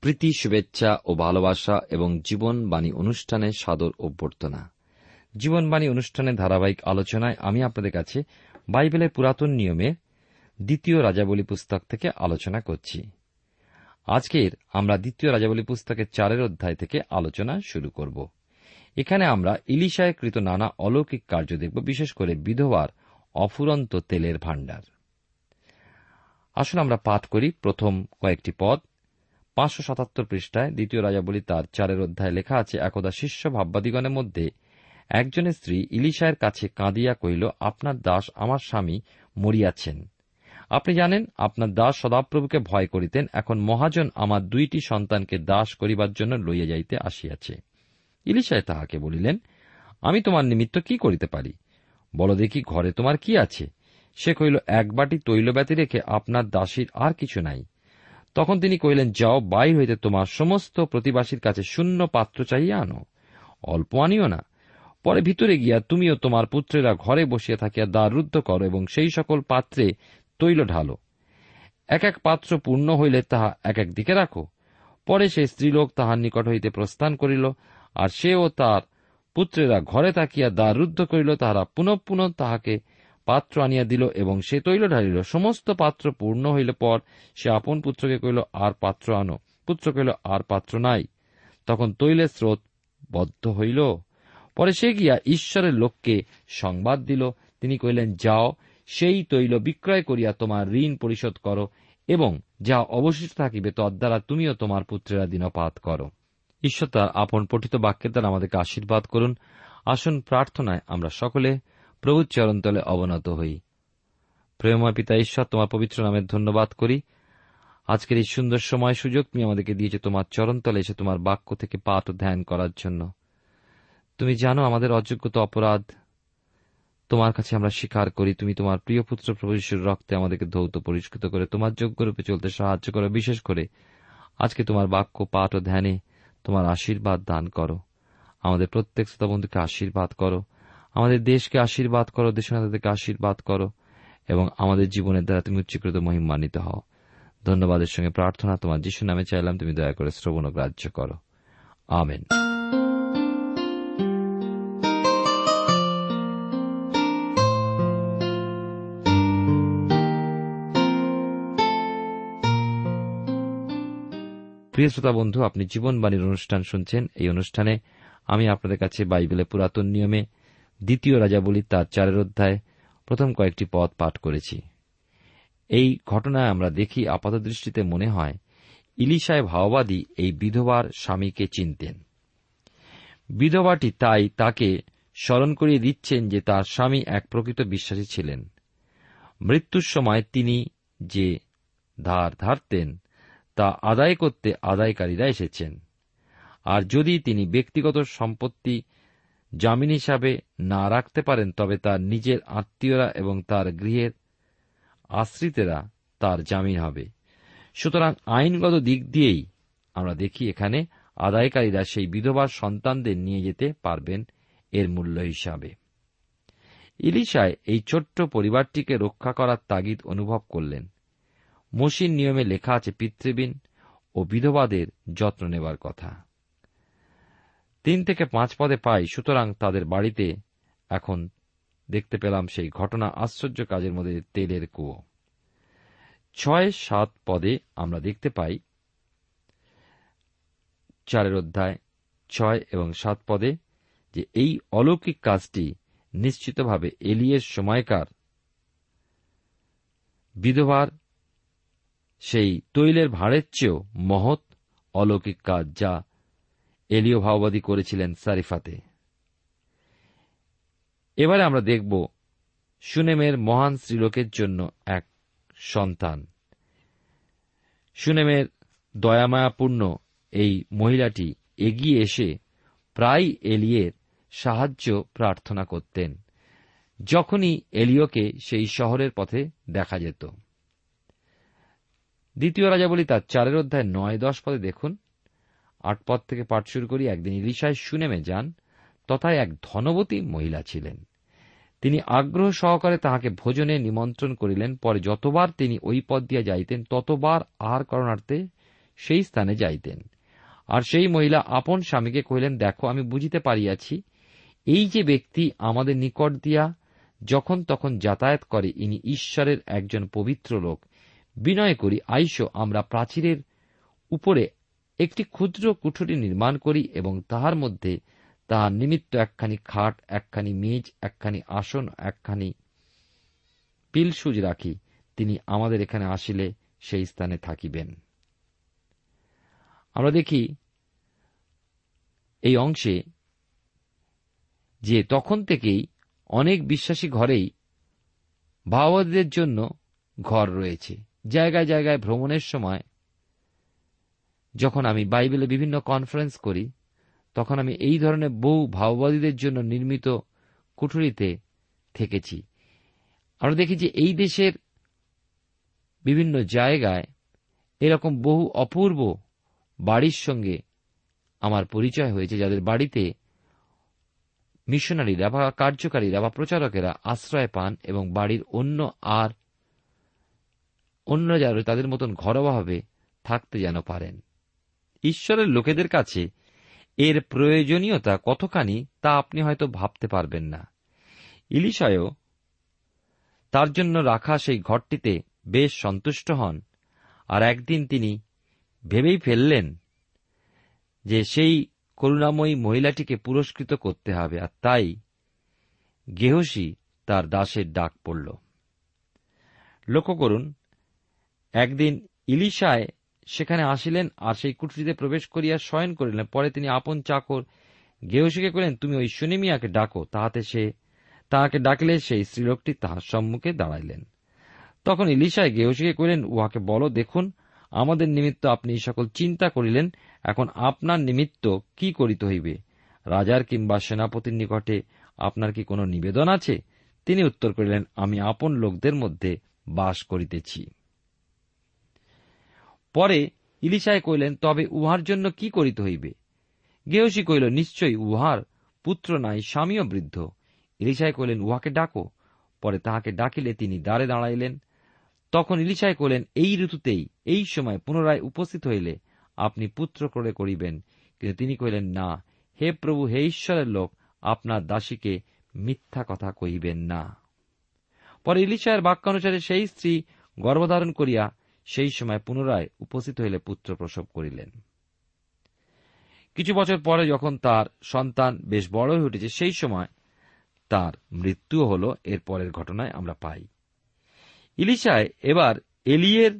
প্রীতি, শুভেচ্ছা ও ভালোবাসা এবং জীবনবাণী অনুষ্ঠানে সাদর অভ্যর্থনা। জীবনবাণী অনুষ্ঠানের ধারাবাহিক আলোচনায় আমি আপনাদের কাছে বাইবেলের পুরাতন নিয়মে দ্বিতীয় রাজাবলী পুস্তক থেকে আলোচনা করছি। আজকের আমরা দ্বিতীয় রাজাবলী পুস্তকের চারের অধ্যায় থেকে আলোচনা শুরু করব। এখানে আমরা ইলিশায় কৃত নানা অলৌকিক কার্য দেখব, বিশেষ করে বিধবার অফুরন্ত তেলের ভাণ্ডার। আসুন আমরা পাঠ করি প্রথম কয়েকটি পদ। পাঁচশো সাতাত্তর পৃষ্ঠায় দ্বিতীয় রাজাবলী তার চারের অধ্যায় লেখা আছে, একদা শিষ্য ভাববাদিগণের মধ্যে একজনের স্ত্রী ইলিশায়ের কাছে কাঁদিয়া কহিল, আপনার দাস আমার স্বামী মরিয়াছেন। আপনি জানেন, আপনার দাস সদাপ্রভুকে ভয় করিতেন, এখন মহাজন আমার দুইটি সন্তানকে দাস করিবার জন্য লইয়া যাইতে আসিয়াছে। ইলিশায় তাহাকে বলিলেন, আমি তোমার নিমিত্ত কি করিতে পারি? বল দেখি ঘরে তোমার কি আছে? সে কহিল, এক বাটি তৈল ব্যতি রেখে আপনার দাসীর আর কিছু নাই। তখন তিনি কহিলেন, যাও বাইর হইতে তোমার সমস্ত প্রতিবাসীর কাছে শূন্য পাত্র চাইয়া আনো, অল্প আনিও না। পরে ভিতরে গিয়া তুমিও তোমার পুত্রেরা ঘরে বসিয়া থাকিয়া দ্বার রুদ্ধ করো এবং সেই সকল পাত্রে তৈল ঢালো। এক এক পাত্র পূর্ণ হইলে তাহা এক এক দিকে রাখো। পরে সে স্ত্রীলোক তাহার নিকট হইতে প্রস্থান করিল, আর সেও তার পুত্রেরা ঘরে থাকিয়া দ্বার রুদ্ধ করিল, তাহারা পুনঃ পুনঃ তাহাকে পাত্র আনিয়া দিল এবং সে তৈল ঢালিল। সমস্ত পাত্র পূর্ণ হইল পর সে আপন পুত্রকে কহিল, আর পাত্র আনো। পুত্র কহিল, আর পাত্র নাই। তখন তৈলের স্রোত বদ্ধ হইল। পরে সে গিয়া ঈশ্বরের লোককে সংবাদ দিল। তিনি কহিলেন, যাও, সেই তৈল বিক্রয় করিয়া তোমার ঋণ পরিশোধ করো এবং যা অবশিষ্ট থাকিবে তদ্বারা তুমিও তোমার পুত্রেরা দিনপাত করো। ঈশ্বর তার আপন পঠিত বাক্যের দ্বারা আমাদেরকে আশীর্বাদ করুন। আসুন প্রার্থনায় আমরা সকলে প্রভুর চরণতলে অবনত হই। প্রেমময় পিতা ঈশ্বর, তোমার পবিত্র নামের ধন্যবাদ করি। আজকের এই সুন্দর সময় সুযোগ তুমি আমাদেরকে দিয়েছে তোমার চরণতলে এসে তোমার বাক্য থেকে পাঠ ও ধ্যান করার জন্য। তুমি জানো আমাদের অযোগ্যতা অপরাধ। তোমার কাছে আমরা স্বীকার করি, তুমি তোমার প্রিয় পুত্র প্রভু রক্তে আমাদেরকে ধৌত, পরিষ্কৃত করে তোমার যোগ্যরূপে চলতে সাহায্য করো, বিশেষ করে আজকে তোমার বাক্য, পাঠ ও ধ্যানে তোমার আশীর্বাদ দান করো। আমাদের প্রত্যেক শ্রোতা বন্ধুকে আশীর্বাদ করো। আমাদের দেশকে আশীর্বাদ করো, দেশনাথদেরকে আশীর্বাদ করো, এবং আমাদের জীবনের দ্বারা তুমি উচ্চীকৃত মহিমান্বিত হও। ধন্যবাদের সঙ্গে প্রার্থনা তোমার যিশু নামে চাইলাম, তুমি দয়া করে শ্রবণ গ্রাহ্য করো। আমেন। প্রিয় শ্রোতা বন্ধু, আপনি জীবনবাণীর অনুষ্ঠান শুনছেন। এই অনুষ্ঠানে আমি আপনাদের কাছে বাইবেলের পুরাতন নিয়মে দ্বিতীয় রাজাবলী তার চারের অধ্যায়, প্রথম কয়েকটি পদ পাঠ করেছি। এই ঘটনায় আমরা দেখি আপাত দৃষ্টিতে মনে হয় ইলিশায় ভাওবাদী এই বিধবার স্বামীকে চিনতেন। বিধবাটি তাই তাকে স্মরণ করিয়ে দিচ্ছেন যে তার স্বামী এক প্রকৃত বিশ্বাসী ছিলেন। মৃত্যুর সময় তিনি যে ধার ধারতেন, তা আদায় করতে আদায়কারীরা এসেছেন। আর যদি তিনি ব্যক্তিগত সম্পত্তি জামিন হিসাবে না রাখতে পারেন, তবে তার নিজের আত্মীয়রা এবং তার গৃহের আশ্রিতেরা তার জামিন হবে। সুতরাং আইনগত দিক দিয়েই আমরা দেখি এখানে আদায়কারীরা সেই বিধবার সন্তানদের নিয়ে যেতে পারবেন এর মূল্য হিসাবে। ইলিশায় এই ছোট্ট পরিবারটিকে রক্ষা করার তাগিদ অনুভব করলেন। মসির নিয়মে লেখা আছে, পিতৃবিন ও বিধবাদের যত্ন নেবার কথা। তিন থেকে পাঁচ পদে পাই, সুতরাং তাদের বাড়িতে এখন দেখতে পেলাম সেই ঘটনা আশ্চর্য কাজের মধ্যে তেলের কুয়ো। ছয়, সাত পদে আমরা দেখতে পাই, চারের অধ্যায়, ছয় এবং সাত পদে, যে এই অলৌকিক কাজটি নিশ্চিতভাবে এলিয়ের সময়কার বিধবার সেই তৈলের ভাঁড়ের চেয়েও মহৎ অলৌকিক কাজ, যা এলিও ভাওবাদী করেছিলেন সারিফাতে। এবারে আমরা দেখব সুনেমের মহান স্ত্রীলোকের জন্য এক সন্তান। সুনেমের দয়ামায়াপূর্ণ এই মহিলাটি এগিয়ে এসে প্রায় এলিয়ের সাহায্য প্রার্থনা করতেন, যখনই এলিওকে সেই শহরের পথে দেখা যেত। দ্বিতীয় রাজা বলি তার চারের অধ্যায় নয় দশ পদে দেখুন। আট পদ থেকে পাঠ শুরু করি, একদিন ইলিশায় সুনেমে যান, তথায় এক ধনবতী মহিলা ছিলেন। তিনি আগ্রহ সহকারে তাহাকে ভোজনে নিমন্ত্রণ করিলেন, পরে যতবার তিনি ওই পদ দিয়া যাইতেন, ততবার আহার করণার্থে সেই স্থানে যাইতেন। আর সেই মহিলা আপন স্বামীকে কহিলেন, দেখো, আমি বুঝিতে পারিয়াছি, এই যে ব্যক্তি আমাদের নিকট দিয়া যখন তখন যাতায়াত করে, ইনি ঈশ্বরের একজন পবিত্র লোক। বিনয় করি, আইসো, আমরা প্রাচীরের উপরে একটি ক্ষুদ্র কুঠুরি নির্মাণ করি এবং তাহার মধ্যে তাহার নিমিত্ত একখানি খাট, একখানি মেজ, একখানি আসন, একখানি পিলসুজ রাখি। তিনি আমাদের এখানে আসিলে সেই স্থানে থাকিবেন। আমরা দেখি এই অংশে যে তখন থেকেই অনেক বিশ্বাসী ঘরেই ভাওবাদীদের জন্য ঘর রয়েছে। জায়গায় জায়গায় ভ্রমণের সময় যখন আমি বাইবেলে বিভিন্ন কনফারেন্স করি, তখন আমি এই ধরনের বহু ভাওবাদীদের জন্য নির্মিত কুঠুরিতে থেকেছি। আমরা দেখি যে এই দেশের বিভিন্ন জায়গায় এরকম বহু অপূর্ব বাড়ির সঙ্গে আমার পরিচয় হয়েছে, যাদের বাড়িতে মিশনারিরা বা কার্যকারীরা বা প্রচারকেরা আশ্রয় পান এবং বাড়ির অন্য আর অন্য যারা তাদের মতন ঘরোয়াভাবে থাকতে যেন পারেন। ঈশ্বরের লোকেদের কাছে এর প্রয়োজনীয়তা কতখানি তা আপনি হয়তো ভাবতে পারবেন না। ইলিশায়ও তার জন্য রাখা সেই ঘরটিতে বেশ সন্তুষ্ট হন আর একদিন তিনি ভেবেই ফেললেন যে সেই করুণাময়ী মহিলাটিকে পুরস্কৃত করতে হবে আর তাই গেহসি তার দাসের ডাক পড়ল। লক্ষ্য করুন, একদিন ইলিশায় সেখানে আসিলেন আর সেই কুঠরিতে প্রবেশ করিয়া শয়ন করিলেন। পরে তিনি আপন চাকর গেহসিকে কহিলেন, তুমি ওই সুনিমিয়াকে ডাকো, তাহাতে সে, তাহাকে ডাকলে সেই স্ত্রীলোকটি তাহার সম্মুখে দাঁড়াইলেন। তখন ইলিশায় গেহসিকে কহিলেন, উহাকে বলো, দেখুন, আমাদের নিমিত্ত আপনি সকল চিন্তা করিলেন, এখন আপনার নিমিত্ত কি করিতে হইবে? রাজার কিংবা সেনাপতির নিকটে আপনার কি কোনো নিবেদন আছে? তিনি উত্তর করিলেন, আমি আপন লোকদের মধ্যে বাস করিতেছি। পরে ইলিশায় কহিলেন, তবে উহার জন্য কি করিতে হইবে? গেহসী কহিল, নিশ্চয়ই উহার পুত্র নাই, স্বামীও বৃদ্ধ। ইলিশায় কহিলেন, উহাকে ডাকো। পরে তাহাকে ডাকিলে তিনি দ্বারে দাঁড়াইলেন। তখন ইলিশায় কহিলেন, এই ঋতুতেই, এই সময় পুনরায় উপস্থিত হইলে আপনি পুত্র করে করিবেন। কিন্তু তিনি কহিলেন, না, হে প্রভু, হে ঈশ্বরের লোক, আপনার দাসীকে মিথ্যা কথা কহিবেন না। পরে ইলিশায়ের বাক্যানুসারে সেই স্ত্রী গর্ভধারণ করিয়া সেই সময় পুনরায় উপস্থিত হইলে পুত্র প্রসব করিলেন। কিছু বছর পরে যখন তার সন্তান বেশ বড় হয়ে উঠেছে, সেই সময় তার মৃত্যুও হল। এর পরের ঘটনায় আমরা পাই। ইলিশায় এবার এলিয়ের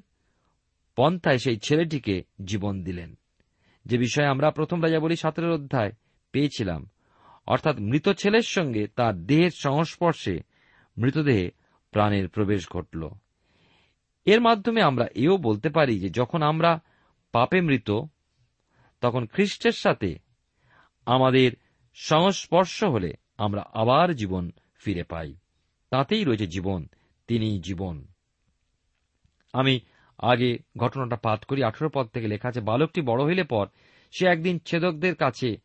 পন্থায় সেই ছেলেটিকে জীবন দিলেন। যে বিষয়ে আমরা প্রথম রাজা বলি সতেরোর অধ্যায় পেয়েছিলাম। অর্থাৎ মৃত ছেলের সঙ্গে তার দেহের সংস্পর্শে মৃতদেহে প্রাণের প্রবেশ ঘটল। এর মাধ্যমে আমরা এও বলতে পারি যে যখন আমরা পাপে মৃত, তখন খ্রিস্টের সাথে আমাদের সংস্পর্শ হলে আমরা আবার জীবন ফিরে পাই। তাতেই রয়েছে জীবন, তিনিই জীবন। আমি আগে ঘটনাটা পাঠ করি, আঠেরো পদ থেকে লেখা আছে, বালকটি বড় হইলে পর সে একদিন ছেদকদের কাছে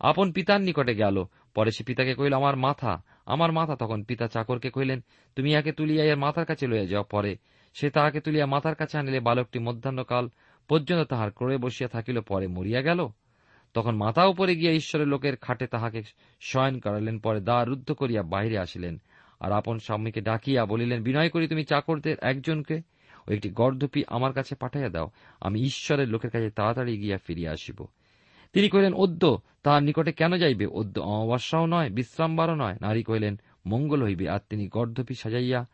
আপন পিতার নিকটে গেল। পরে সে পিতাকে কহিল, আমার মাথা আমার মাথা। তখন পিতা চাকরকে কহিলেন, তুমি ইয়াকে তুলিয়া এর মাথার কাছে লইয়া যাও। পরে সে তাহাকে তুলিয়া মাথার কাছে আনিলে বালকটি মধ্যাহ্নকাল পর্যন্ত তাহার ক্রয়ে বসিয়া থাকিল, পরে মরিয়া গেল। তখন মাথা উপরে গিয়া ঈশ্বরের লোকের খাটে তাহাকে শয়ন করালেন, পরে দ্বার রুদ্ধ করিয়া বাহিরে আসিলেন। আর আপন স্বামীকে ডাকিয়া বলিলেন, বিনয় করি, তুমি চাকরদের একজনকে ও একটি গর্ধপি আমার কাছে পাঠাইয়া দাও। আমি ঈশ্বরের লোকের কাছে তাড়াতাড়ি গিয়া ফিরিয়া আসিব। তিনি কহিলেন, অদ্য, তাহার নিকটে কেন যাইবে? অদ্য অমাবস্যাও নয়, বিশ্রামবারও নয়। নারী কহিলেন, মঙ্গল হইবে। আর তিনি গর্ধপি সাজাইয়া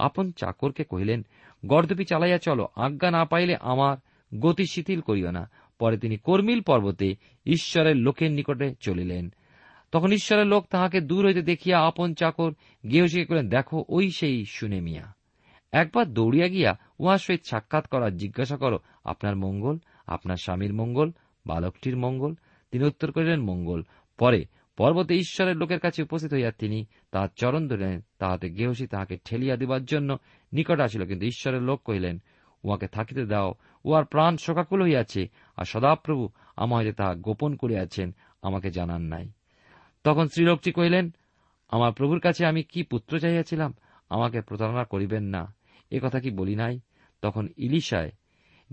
আপন চাকরকে কহিলেন, গর্দপি চালাইয়া চলো, আজ্ঞা না পাইলে আমার গতি শিথিল করিও না। পরে তিনি কর্মিল পর্বতে ঈশ্বরের লোকের নিকটে চলিলেন। তখন ঈশ্বরের লোক তাহাকে দূর হইতে দেখিয়া আপন চাকর গেহসিকে কহিলেন, দেখো, ওই সেই শুনে মিয়া। একবার দৌড়িয়া গিয়া উহার সহিত সাক্ষাৎ করার জিজ্ঞাসা করো, আপনার মঙ্গল, আপনার স্বামীর মঙ্গল, বালকটির মঙ্গল? তিনি উত্তর করিলেন, মঙ্গল। পরে পর্বতে ঈশ্বরের লোকের কাছে উপস্থিত হইয়া তিনি তাহার চরণ ধরিলেন, তাহাতে গেহসী তাহাকে ঠেলিয়া দিবার জন্য নিকট আসিল। কিন্তু ঈশ্বরের লোক কহিলেন, উহাকে থাকিতে দাও, উহার প্রাণ শোকাকুল হইয়াছে, আর সদাপ্রভু আমার হইতে তাহা গোপন করিয়াছেন, আমাকে জানান নাই। তখন শ্রীলোকটি কহিলেন, আমার প্রভুর কাছে আমি কি পুত্র চাইয়াছিলাম আমাকে প্রতারণা করিবেন না, এ কথা কি বলি নাই? তখন ইলিশায়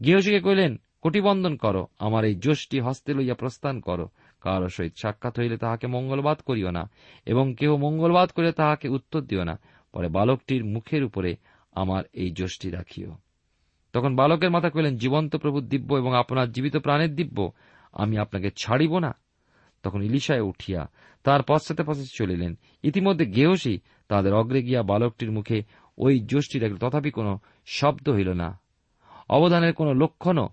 গৃহসীকে কহিলেন, কোটিবন্ধন করো, আমার এই যষ্টি হস্তে লইয়া প্রস্থান করো কারও সহিত সাক্ষাৎ হইলে তাহাকে মঙ্গলবাদ করিও না, এবং কেহ মঙ্গলবাদ করিলে তাহাকে উত্তর দিও না। পরে বালকটির মুখের উপরে আমার এই যষ্টি রাখিও। তখন বালকের মাথা কহিলেন, জীবন্ত প্রভু দিব্য এবং আপনার জীবিত প্রাণের দিব্য, আমি আপনাকে ছাড়িব না? তখন ইলিশায় উঠিয়া তার পশ্চাতে পশ্চাতে চলিলেন। ইতিমধ্যে গেহসী তাদের অগ্রে গিয়া বালকটির মুখে ওই যষ্টি রাখল, তথাপি কোন শব্দ হইল না। অবদানের কোন লক্ষণও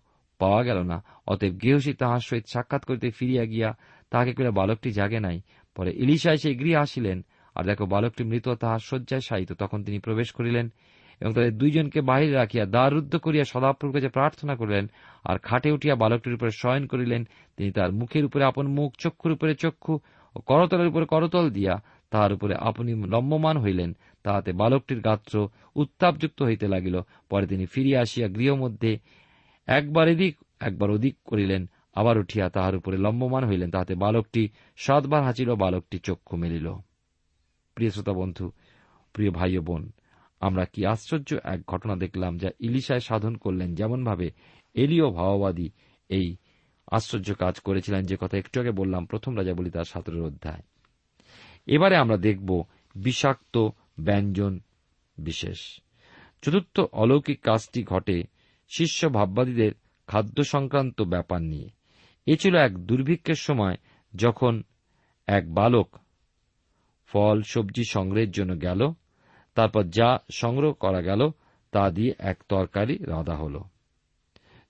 পাওয়া গেল না। অতএব গৃহসী তাহার সহিত সাক্ষাৎ করিতে ফিরিয়া গিয়া তাহাকে কইলে বালকটি জাগে নাই। পরে ইলিশায় সেই গৃহে আসিলেন। আর দেখো, বালকটি মৃত, তাহার শয্যায় শায়িত। তখন তিনি প্রবেশ করিলেন এবং তাদের দুইজনকে বাহিরে রাখিয়া দ্বার রুদ্ধ করিয়া সদাপ্রভুর কাছে প্রার্থনা করিলেন। আর খাটে উঠিয়া বালকটির উপরে শয়ন করিলেন। তিনি তার মুখের উপরে আপন মুখ, চক্ষুর উপরে চক্ষু ও করতলের উপরে করতল দিয়া তাহার উপরে আপনি লম্বমান হইলেন। তাহাতে বালকটির গাত্র উত্তাপযুক্ত হইতে লাগিল। পরে তিনি ফিরিয়া আসিয়া গৃহমধ্যে একবার এদিক, একবার ওদিক করিলেন, আবার উঠিয়া তাহার উপরে লম্বমান হইলেন, তাহাতে বালকটি সাতবার হাঁচিল, বালকটি চক্ষু মেলিল। প্রিয় শ্রোতা বন্ধু, প্রিয় ভাই ও বোন, আমরা কি আশ্চর্য এক ঘটনা দেখলাম যা ইলিশায় সাধন করলেন যেমনভাবে এলিও ভাওবাদী এই আশ্চর্য কাজ করেছিলেন, যে কথা একটু আগে বললাম প্রথম রাজা বলি তার সতেরোর অধ্যায়। এবারে আমরা দেখব বিষাক্ত ব্যঞ্জন বিশেষ। চতুর্থ অলৌকিক কাজটি ঘটে শিষ্য ভাববাদীদের খাদ্য সংক্রান্ত ব্যাপার নিয়ে। এ ছিল এক দুর্ভিক্ষের সময় যখন এক বালক ফল, সবজি সংগ্রহের জন্য গেল, তারপর যা সংগ্রহ করা গেল তা দিয়ে এক তরকারি রাঁধা হল।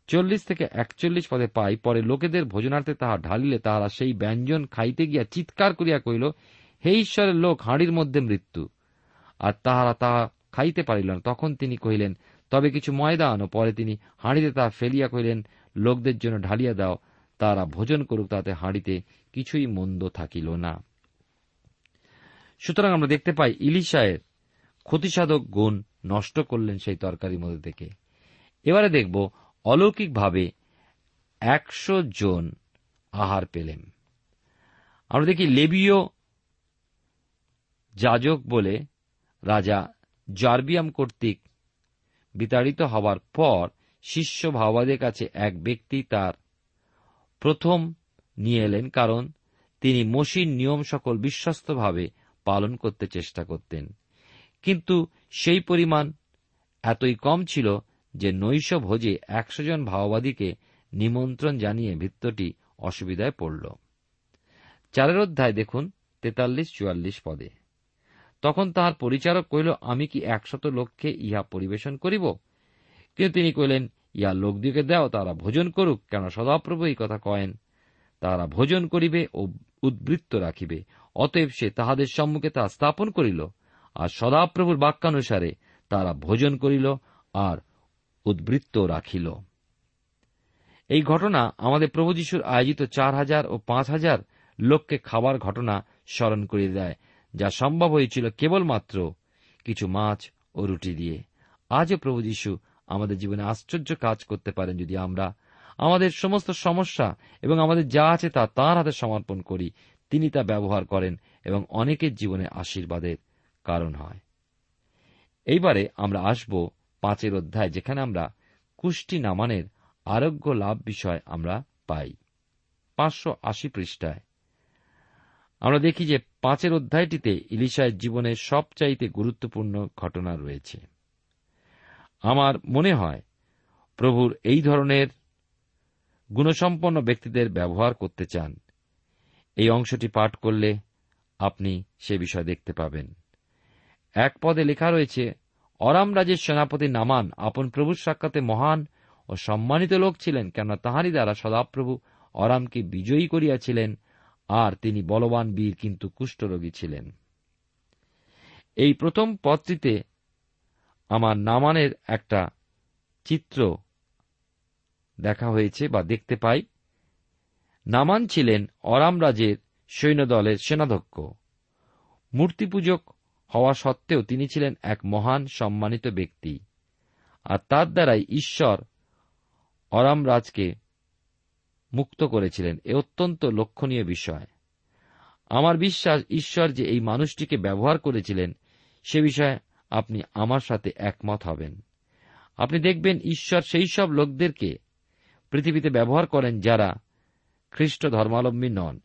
চল্লিশ থেকে একচল্লিশ পদে পাই, পরে লোকেদের ভোজনার্থে তাহা ঢালিলে তাহারা সেই ব্যঞ্জন খাইতে গিয়া চিৎকার করিয়া কহিল, হে ঈশ্বরের লোক, হাঁড়ির মধ্যে মৃত্যু। আর তাহারা তাহা খাইতে পারিল না। তখন তিনি কহিলেন তবে কিছু ময়দা আনো পরে তিনি হাঁড়িতে তা ফেলিয়া কইলেন লোকদের জন্য ঢালিয়া দাও, তারা ভোজন করুক, তাতে হাঁড়িতে কিছুই মন্দ থাকিল না। সুতরাং আমরা দেখতে পাই ইলিশায়ের ক্ষতিসাধক গুণ নষ্ট করলেন সেই তরকারির মধ্যে থেকে। এবারে দেখব অলৌকিকভাবে একশো জন আহার পেলেন। আমরা দেখি লেবীয় যাজক বলে রাজা জার্বিয়াম কর্তৃক বিতাড়িত হওয়ার পর শিষ্য ভাওবাদের কাছে এক ব্যক্তি তার প্রথম নিয়ে এলেন, কারণ তিনি মসির নিয়ম সকল বিশ্বস্তভাবে পালন করতে চেষ্টা করতেন। কিন্তু সেই পরিমাণ এতই কম ছিল যে নৈশ ভোজে একশো জন ভাওবাদীকে নিমন্ত্রণ জানিয়ে ভিত্তটি অসুবিধায় পড়ল। চারের অধ্যায় দেখুন তেতাল্লিশ চুয়াল্লিশ পদে। তখন তাহার পরিচারক কহিল, আমি কি একশত লোককে ইহা পরিবেশন করিব? কিন্তু তিনি কহিলেন, ইহা লোকদিকে দাও তারা ভোজন করুক কেন সদাপ্রভু এই কথা কয়েন। তারা ভোজন করিবে ও উদ্বৃত্ত রাখিবে, অতএব সে তাহাদের সম্মুখে তা স্থাপন করিল, আর সদাপ্রভুর বাক্যানুসারে তারা ভোজন করিল আর উদ্বৃত্ত রাখিল। এই ঘটনা আমাদের প্রভু যিশুর আয়োজিত চার হাজার ও পাঁচ হাজার লোককে খাবার ঘটনা স্মরণ করিয়ে দেয়। যা সম্ভব হয়েছিল কেবলমাত্র কিছু মাছ ও রুটি দিয়ে। আজও প্রভু যীশু আমাদের জীবনে আশ্চর্য কাজ করতে পারেন যদি আমরা আমাদের সমস্ত সমস্যা এবং আমাদের যা আছে তা তাঁর হাতে সমর্পণ করি। তিনি তা ব্যবহার করেন এবং অনেকের জীবনে আশীর্বাদের কারণ হয়। এইবারে আমরা আসব পাঁচের অধ্যায়, যেখানে আমরা কুষ্টি নামানের আরোগ্য লাভ বিষয় আমরা পাই। পাঁচশো আশি পৃষ্ঠায়। আমরা দেখি যে পাঁচের অধ্যায়টিতে ইলিশায় জীবনের সবচাইতে গুরুত্বপূর্ণ ঘটনা রয়েছে। আমার মনে হয়, প্রভুর এই ধরনের গুণসম্পন্ন ব্যক্তিদের ব্যবহার করতে চান। এই অংশটি পাঠ করলে আপনি সে বিষয় দেখতে পাবেন। এক পদে লেখা রয়েছে, অরাম রাজের সেনাপতি নামান আপন প্রভুর সাক্ষাতে মহান ও সম্মানিত লোক ছিলেন, কেননা তাহারই দ্বারা সদাপ্রভু অরামকে বিজয়ী করিয়াছিলেন আর তিনি বলবান বীর কিন্তু কুষ্ঠরোগী ছিলেন। এই প্রথম পদটিতে আমার নামানের একটা চিত্র দেখা হয়েছে বা দেখতে পাই। নামান ছিলেন অরাম রাজের সৈন্যদলের সেনাধ্যক্ষ। মূর্তিপূজক হওয়া সত্ত্বেও তিনি ছিলেন এক মহান সম্মানিত ব্যক্তি। আর তার দ্বারাই ঈশ্বর অরাম রাজকে মুক্ত করেছিলেন। এ অত্যন্ত লক্ষণীয় বিষয়। আমার বিশ্বাস, ঈশ্বর যে এই মানুষটিকে ব্যবহার করেছিলেন, সে বিষয়ে আপনি আমার সাথে একমত হবেন। আপনি দেখবেন ঈশ্বর সেই সব লোকদেরকে পৃথিবীতে ব্যবহার করেন যারা খ্রিস্ট ধর্মাবলম্বী নন।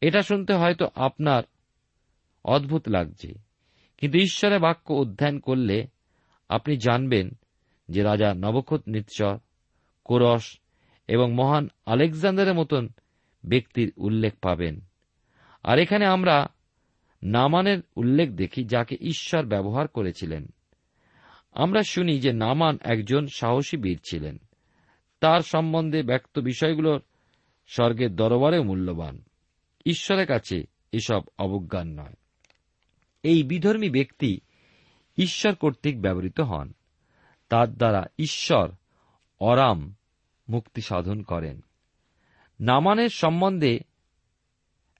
এটা শুনতে হয়তো আপনার অদ্ভুত লাগছে, কিন্তু ঈশ্বরের বাক্য অধ্যয়ন করলে আপনি জানবেন যে রাজা নবখত নিৎসর কোরস এবং মহান আলেকজান্ডারের মতন ব্যক্তির উল্লেখ পাবেন। আর এখানে আমরা নামানের উল্লেখ দেখি, যাকে ঈশ্বর ব্যবহার করেছিলেন। আমরা শুনি যে নামান একজন সাহসী বীর ছিলেন। তার সম্বন্ধে ব্যক্ত বিষয়গুলোর স্বর্গের দরবারে মূল্যবান। ঈশ্বরের কাছে এসব অবজ্ঞান নয়। এই বিধর্মী ব্যক্তি ঈশ্বর কর্তৃক ব্যবহৃত হন। তার দ্বারা ঈশ্বর অরাম মুক্তি সাধন করেন। নামানের সম্বন্ধে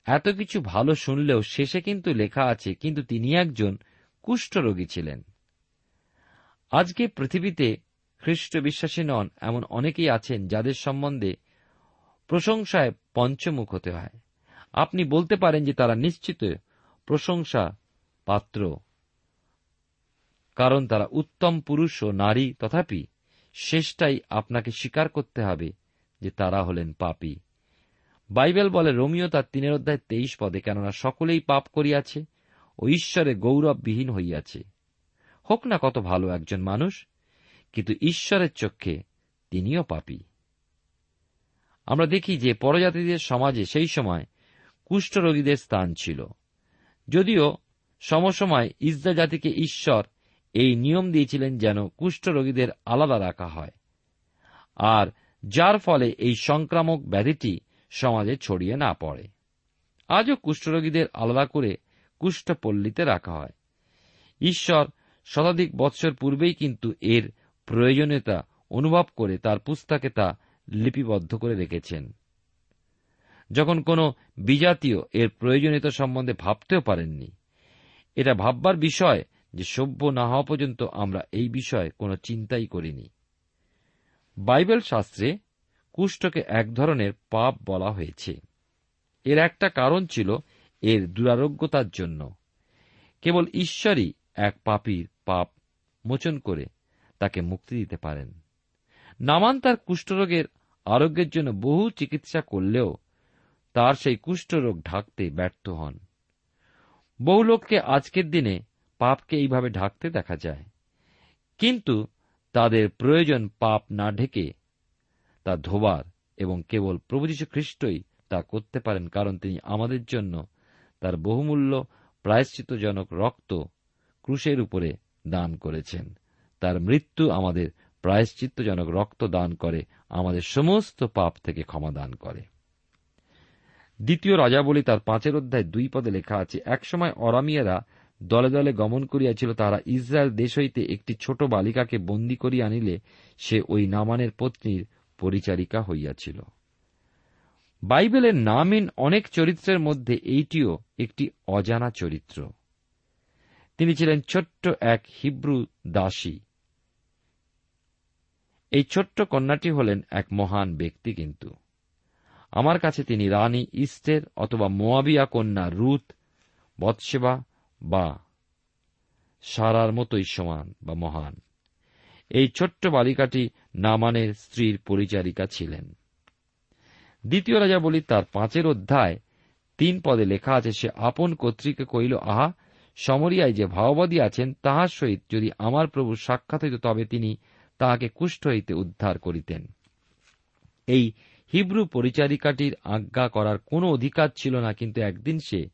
এত কিছু ভালো শুনলেও শেষে কিন্তু লেখা আছে, কিন্তু তিনি একজন কুষ্ঠরোগী ছিলেন। আজকে পৃথিবীতে খ্রিস্ট বিশ্বাসী নন, এমন অনেকেই আছেন যাদের সম্বন্ধে প্রশংসায় পঞ্চমুখ হতে হয়। আপনি বলতে পারেন যে তারা নিশ্চিত প্রশংসা পাত্র, কারণ তারা উত্তম পুরুষ ও নারী, তথাপি শেষটাই আপনাকে স্বীকার করতে হবে যে তারা হলেন পাপী। বাইবেল বলে রোমিও তার তিনের অধ্যায় তেইশ পদে, কেননা সকলেই পাপ করিয়াছে ও ঈশ্বরে গৌরববিহীন হইয়াছে। হোক না কত ভালো একজন মানুষ, কিন্তু ঈশ্বরের চক্ষে তিনিও পাপী। আমরা দেখি যে পরজাতিদের সমাজে সেই সময় কুষ্ঠরোগীদের স্থান ছিল। যদিও সমসময় ইসরা জাতিকে ঈশ্বর এই নিয়ম দিয়েছিলেন যেন কুষ্ঠরোগীদের আলাদা রাখা হয়। আর যার ফলে এই সংক্রামক ব্যাধিটি সমাজে ছড়িয়ে না পড়ে। আজও কুষ্ঠরোগীদের আলাদা করে কুষ্ঠপল্লীতে রাখা হয়। ঈশ্বর শতাধিক বৎসর পূর্বেই কিন্তু এর প্রয়োজনীয়তা অনুভব করে তার পুস্তকে তা লিপিবদ্ধ করে রেখেছেন। যখন কোন বিজাতীয় এর প্রয়োজনীয়তা সম্বন্ধে ভাবতেও পারেননি, এটা ভাববার বিষয় যে সভ্য না হওয়া পর্যন্ত আমরা এই বিষয়ে কোনো চিন্তাই করিনি। বাইবেল শাস্ত্রে কুষ্ঠকে এক ধরনের পাপ বলা হয়েছে। এর একটা কারণ ছিল এর দুরারোগ্যতার জন্য। কেবল ঈশ্বরই এক পাপীর পাপ মোচন করে তাকে মুক্তি দিতে পারেন। নামান তার কুষ্ঠরোগের আরোগ্যের জন্য বহু চিকিৎসা করলেও তার সেই কুষ্ঠরোগ ঢাকতে ব্যর্থ হন। বহু লোককে আজকের দিনে পাপকে এইভাবে ঢাকতে দেখা যায়। কিন্তু তাদের প্রয়োজন পাপ না ঢেকে তা ধোবার এবং কেবল প্রভু যীশু খ্রিস্টই তা করতে পারেন, কারণ তিনি আমাদের জন্য তার বহুমূল্য প্রায়শ্চিতজনক রক্ত ক্রুশের উপরে দান করেছেন। তার মৃত্যু আমাদের প্রায়শ্চিত্তজনক রক্ত দান করে, আমাদের সমস্ত পাপ থেকে ক্ষমা দান করে। দ্বিতীয় রাজাবলী তার পাঁচের অধ্যায় দুই পদে লেখা আছে, একসময় অরামিয়ারা দলে দলে গমন করিয়াছিল তারা ইসরায়েল দেশ হইতে একটি ছোট বালিকাকে বন্দী করিয়া আনিলে সে ওই নামানের পত্নীর পরিচারিকা হইয়াছিল। বাইবেলের নামিন অনেক চরিত্রের মধ্যে এইটিও একটি অজানা চরিত্র। তিনি ছিলেন ছোট্ট এক হিব্রু দাসী। এই ছোট্ট কন্যাটি হলেন এক মহান ব্যক্তি কিন্তু। আমার কাছে তিনি রানী ইস্টের অথবা মোয়াবিয়া কন্যা রুথ বৎসেবা বা সারার মতোই সমান বা মহান। এই ছোট্ট বালিকাটি নামানের স্ত্রীর পরিচারিকা ছিলেন। দ্বিতীয় রাজা বলি তার পাঁচের অধ্যায় তিন পদে লেখা আছে, সে আপন কর্তৃকে কইল আহা, সমরিয়ায় যে ভাওবাদী আছেন, তাহার সহিত যদি আমার প্রভু সাক্ষাৎ হইত, তবে তিনি তাহাকে কুষ্ঠ হইতে উদ্ধার করিতেন। এই হিব্রু পরিচারিকাটির আজ্ঞা করার কোনো অধিকার ছিল না, কিন্তু একদিন সে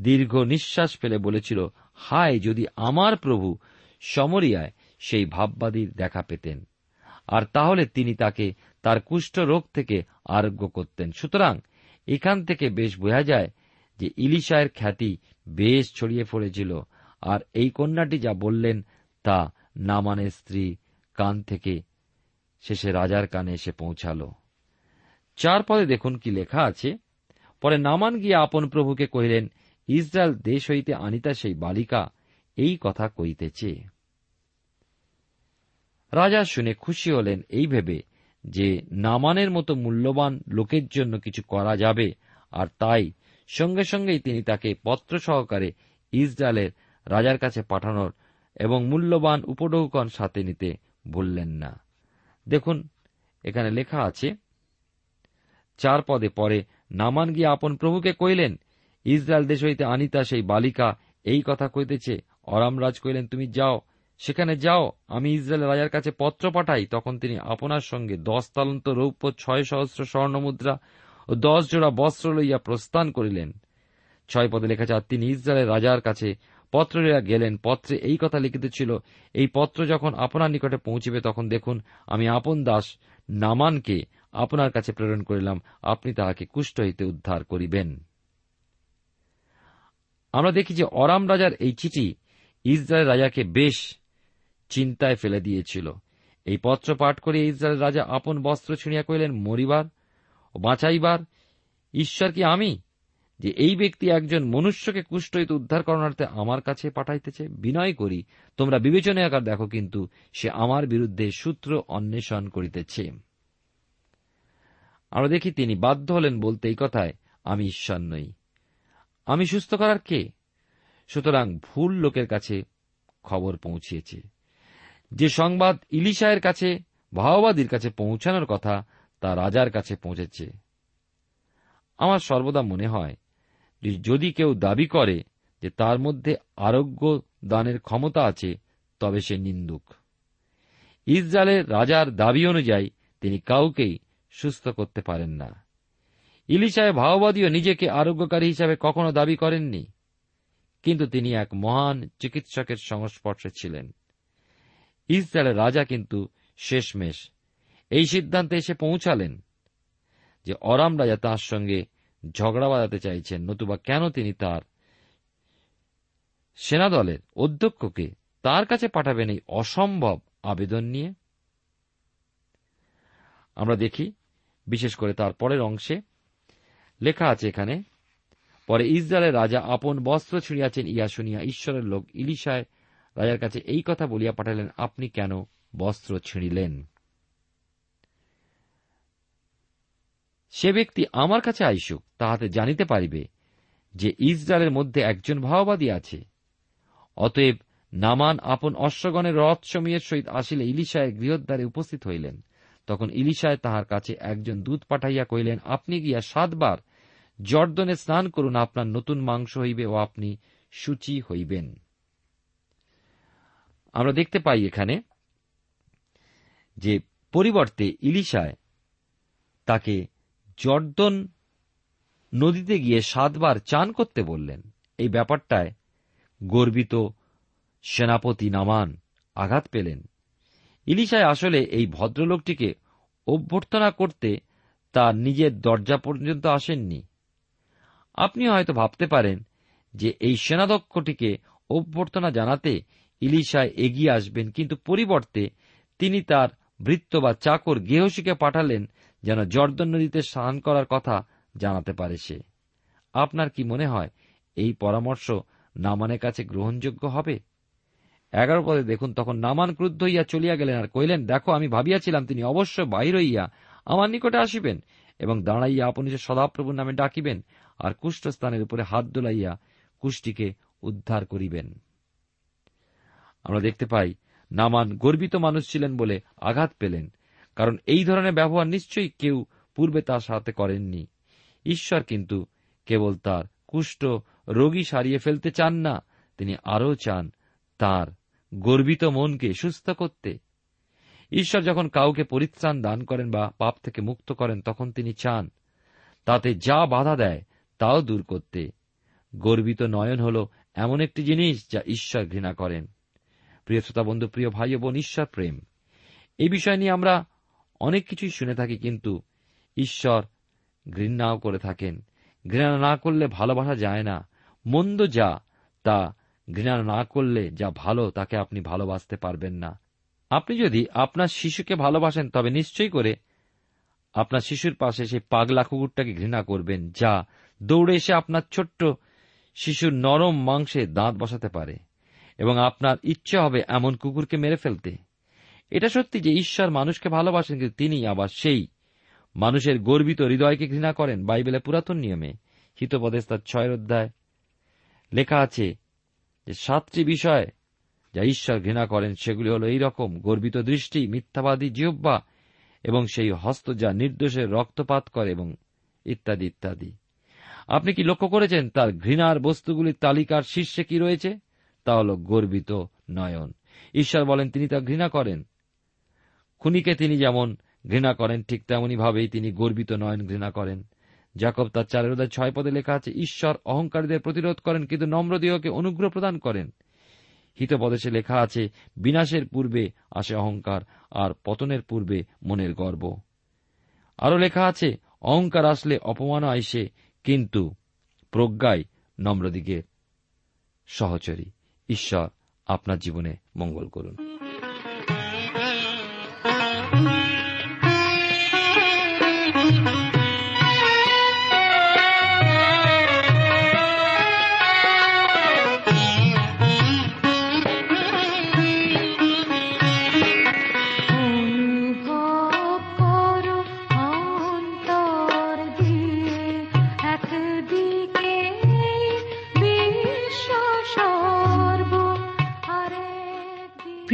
দীর্ঘ নিঃশ্বাস ফেলে বলেছিল, হায়, যদি আমার প্রভু সমরিয়ায় সেই ভাববাদীর দেখা পেতেন। আর তাহলে তিনি তাকে তার কুষ্ঠ রোগ থেকে আরোগ্য করতেন। সুতরাং এখান থেকে বেশ বোঝা যায় যে ইলিশায়ের খ্যাতি বেশ ছড়িয়ে পড়েছিল। আর এই কন্যাটি যা বললেন তা নামানের স্ত্রী কান থেকে শেষে রাজার কানে এসে পৌঁছাল। চার পদে দেখুন কি লেখা আছে। পরে নামান গিয়ে আপন প্রভুকে কহিলেন ইসরায়েল দেশ হইতে আনিতা সেই বালিকা এই কথা কইতেছে। রাজা শুনে খুশি হলেন এই ভেবে যে নামানের মতো মূল্যবান লোকের জন্য কিছু করা যাবে আর তাই সঙ্গে সঙ্গেই তিনি তাকে পত্র সহকারে ইসরায়েলের রাজার কাছে পাঠানোর এবং মূল্যবান উপঢৌকন সাথে নিতে বললেন না। দেখুন, এখানে লেখা আছে, চার পদে পরে নামান গিয়ে আপন প্রভুকে কইলেন ইসরায়েল দেশ হইতে আনিতা সেই বালিকা। এই কথা কইতেছে অরামরাজ কইলেন তুমি যাও। সেখানে যাও। আমি ইসরায়েল রাজার কাছে পত্র পাঠাই। তখন তিনি আপনার সঙ্গে দশ তালন্ত রৌপ্য, ছয় সহস্র স্বর্ণমুদ্রা ও দশ জোড়া বস্ত্র লইয়া প্রস্থান করিলেন। ছয় পদে লেখা আছে তিনি ইসরায়েলের রাজার কাছে পত্র লইয়া গেলেন। পত্রে এই কথা লিখিত ছিল এই পত্র যখন আপনার নিকটে পৌঁছিবে, তখন দেখুন, আমি আপন দাস নামানকে আপনার কাছে প্রেরণ করিলাম। আপনি তাহাকে কুষ্ঠ হইতে উদ্ধার করিবেন। আমরা দেখি যে অরাম রাজার এই চিঠি ইসরায়েল রাজাকে বেশ চিন্তায় ফেলে দিয়েছিল। এই পত্র পাঠ করে ইসরায়েল রাজা আপন বস্ত্র ছিঁড়িয়া কহিলেন, মরিবার ও বাঁচাইবার ঈশ্বর কি আমি? যে এই ব্যক্তি একজন মনুষ্যকে কুষ্ঠ হইতে উদ্ধার করণার্থে আমার কাছে পাঠাইতেছে? বিনয় করি, তোমরা বিবেচনা আকার দেখো কিন্তু সে আমার বিরুদ্ধে সূত্র অন্বেষণ করিতেছে। আমরা দেখি তিনি বাধ্য হলেন বলতে এই কথায়, আমি ঈশ্বর নই। আমি সুস্থ করার কে? সুতরাং ভুল লোকের কাছে খবর পৌঁছিয়েছে। যে সংবাদ ইলিশায়ের কাছে ভাওবাদীর কাছে পৌঁছানোর কথা তা রাজার কাছে পৌঁছেছে। আমার সর্বদা মনে হয়, যে যদি কেউ দাবি করে যে তার মধ্যে আরোগ্য দানের ক্ষমতা আছে, তবে সে নিন্দুক। ইসরায়েলের রাজার দাবি অনুযায়ী তিনি কাউকেই সুস্থ করতে পারেন না। ইলিশায় ভাওবাদীও নিজেকে আরোগ্যকারী হিসাবে কখনো দাবি করেননি। কিন্তু তিনি এক মহান চিকিৎসকের সংস্পর্শে ছিলেন। ইসরায়েলের রাজা কিন্তু শেষমেশ এই সিদ্ধান্তে এসে পৌঁছালেন যে অরাম রাজা তাঁর সঙ্গে ঝগড়া বাজাতে চাইছেন, নতুবা কেন তিনি তার সেনাদলের অধ্যক্ষকে তার কাছে পাঠাবেন এই অসম্ভব আবেদন নিয়ে? আমরা দেখি, বিশেষ করে তার পরের অংশে লেখা আছে এখানে, পরে ইসরায়েলের রাজা আপন বস্ত্র ছিঁড়িয়াছেন ইয়া শুনিয়া ঈশ্বরের লোক ইলিশায় রাজার কাছে এই কথা বলিয়া পাঠালেন, আপনি কেন বস্ত্র ছিঁড়িলেন? সে ব্যক্তি আমার কাছে আইসুক, তাহাতে জানিতে পারিবে যে ইসরায়েলের মধ্যে একজন ভাওবাদী আছে। অতএব নামান আপন অশ্বগণের রথ সমীয়ের সহিত আসিলে ইলিশায় গৃহদ্বারে উপস্থিত হইলেন। তখন ইলিশায় তাহার কাছে একজন দূত পাঠাইয়া কহিলেন, আপনি গিয়া সাতবার জর্দনে স্নান করুন, আপনার নতুন মাংস হইবে ও আপনি সূচি হইবেন। আমরা দেখতে পাই এখানে যে পরিবর্তে ইলিশায় তাকে জর্দন নদীতে গিয়ে সাতবার চান করতে বললেন। এই ব্যাপারটায় গর্বিত সেনাপতি নামান আঘাত পেলেন। ইলিশায় আসলে এই ভদ্রলোকটিকে অভ্যর্থনা করতে তার নিজের দরজা পর্যন্ত আসেননি। আপনি হয়তো ভাবতে পারেন যে এই সেনাধ্যক্ষটিকে অভ্যর্থনা জানাতে ইলিশায় এগিয়ে আসবেন, কিন্তু পরিবর্তে তিনি তার বৃত্ত বা চাকর গেহসীকে পাঠালেন যেন জর্দন নদীতে স্নান করার কথা জানাতে পারে সে। আপনার কি মনে হয় এই পরামর্শ নামানের কাছে গ্রহণযোগ্য হবে? এগারো পদে দেখুন, তখন নামান ক্রুদ্ধ হইয়া চলিয়া গেলেন আর কহিলেন, দেখো, আমি ভাবিয়াছিলাম তিনি অবশ্য বাহির হইয়া আমার নিকটে আসিবেন এবং দাঁড়াইয়া আপনি যে সদাপ্রভুর নামে ডাকিবেন আর কুষ্ঠস্থানের উপরে হাত দোলাইয়া কুষ্টিকে উদ্ধার করিবেন। আমরা দেখতে পাই, নামান গর্বিত মানুষ ছিলেন বলে আঘাত পেলেন, কারণ এই ধরনের ব্যবহার নিশ্চয়ই কেউ পূর্বে তার সাথে করেননি। ঈশ্বর কিন্তু কেবল তার কুষ্ঠ রোগী সারিয়ে ফেলতে চান না, তিনি আরও চান তার গর্বিত মনকে সুস্থ করতে। ঈশ্বর যখন কাউকে পরিত্রাণ দান করেন বা পাপ থেকে মুক্ত করেন, তখন তিনি চান, তাতে যা বাধা দেয় তাও দূর করতে। গর্বিত নয়ন হল এমন একটি জিনিস যা ঈশ্বর ঘৃণা করেন। প্রিয় শ্রোতা বন্ধু, প্রিয় ভাই বোন, ঈশ্বর প্রেম। এই বিষয় নিয়ে আমরা অনেক কিছুই শুনে থাকি, কিন্তু ঈশ্বর ঘৃণাও করে থাকেন। ঘৃণা না করলে ভালোবাসা যায় না। মন্দ যা, তা ঘৃণা না করলে যা ভালো, তাকে আপনি ভালোবাসতে পারবেন না। আপনি যদি আপনার শিশুকে ভালোবাসেন, তবে নিশ্চয়ই করে আপনার শিশুর পাশে সেই পাগলা কুকুরটাকে ঘৃণা করবেন, যা দৌড়ে এসে আপনার ছোট্ট শিশুর নরম মাংসে দাঁত বসাতে পারে এবং আপনার ইচ্ছে হবে এমন কুকুরকে মেরে ফেলতে। এটা সত্যি যে ঈশ্বর মানুষকে ভালোবাসেন, কিন্তু তিনি আবার সেই মানুষের গর্বিত হৃদয়কে ঘৃণা করেন বাইবেলে পুরাতন নিয়মে। হিতপদেশ তার ছয়ের অধ্যায় লেখা আছে যে সাতটি বিষয় যা ঈশ্বর ঘৃণা করেন, সেগুলি হল এই রকম, গর্বিত দৃষ্টি, মিথ্যাবাদী জিহ্বা এবং সেই হস্ত যা নির্দোষের রক্তপাত করে এবং ইত্যাদি ইত্যাদি। আপনি কি লক্ষ্য করেছেন তার ঘৃণার বস্তুগুলির তালিকার শীর্ষে কি রয়েছে? তা হল গর্বিত নয়ন। ঈশ্বর বলেন, তিনি তা ঘৃণা করেন। খুনিকে তিনি যেমন ঘৃণা করেন, ঠিক তেমনই ভাবেই তিনি গর্বিত নয়ন ঘৃণা করেন। জাকব তার চারের ছয় পদে লেখা আছে, ঈশ্বর অহংকারীদের প্রতিরোধ করেন, কিন্তু নম্রদেহকে অনুগ্রহ প্রদান করেন। হিতপদেশে লেখা আছে, বিনাশের পূর্বে আসে অহংকার, আর পতনের পূর্বে মনের গর্ব। আরও লেখা আছে, অহংকার আসলে অপমান আইসে কিন্তু প্রজ্ঞাই নম্রদিকে সহচরী। ঈশ্বর আপনার জীবনে মঙ্গল করুন।